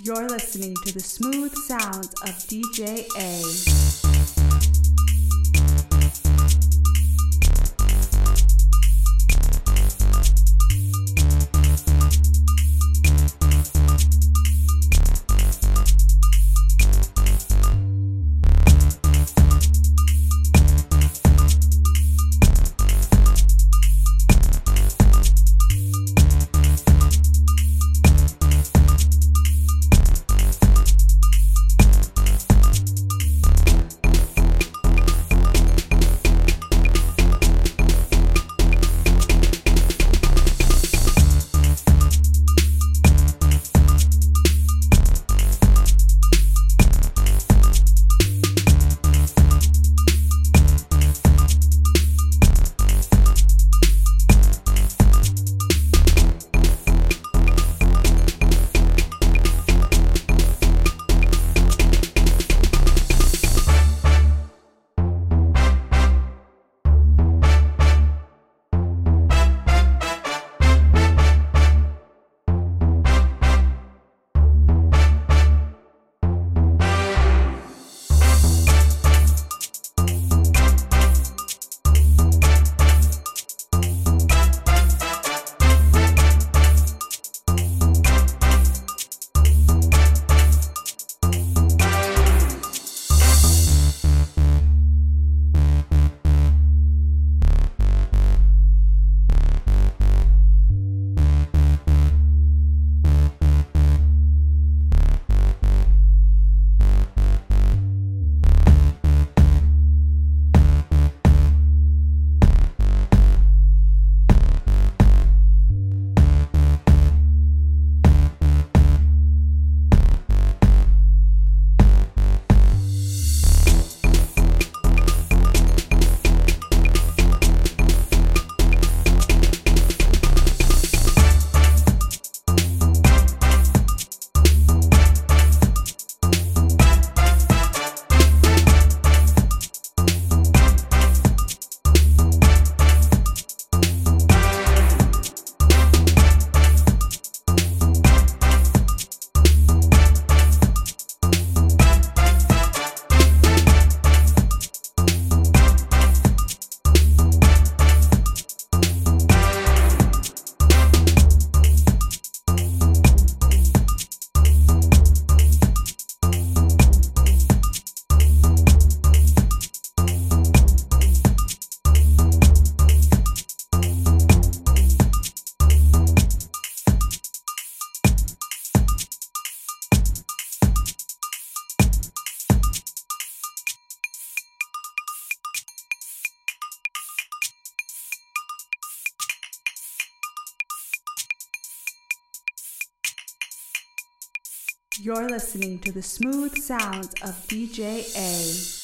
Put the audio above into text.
You're listening to the smooth sounds of DJ A. You're listening to the smooth sounds of DJ A.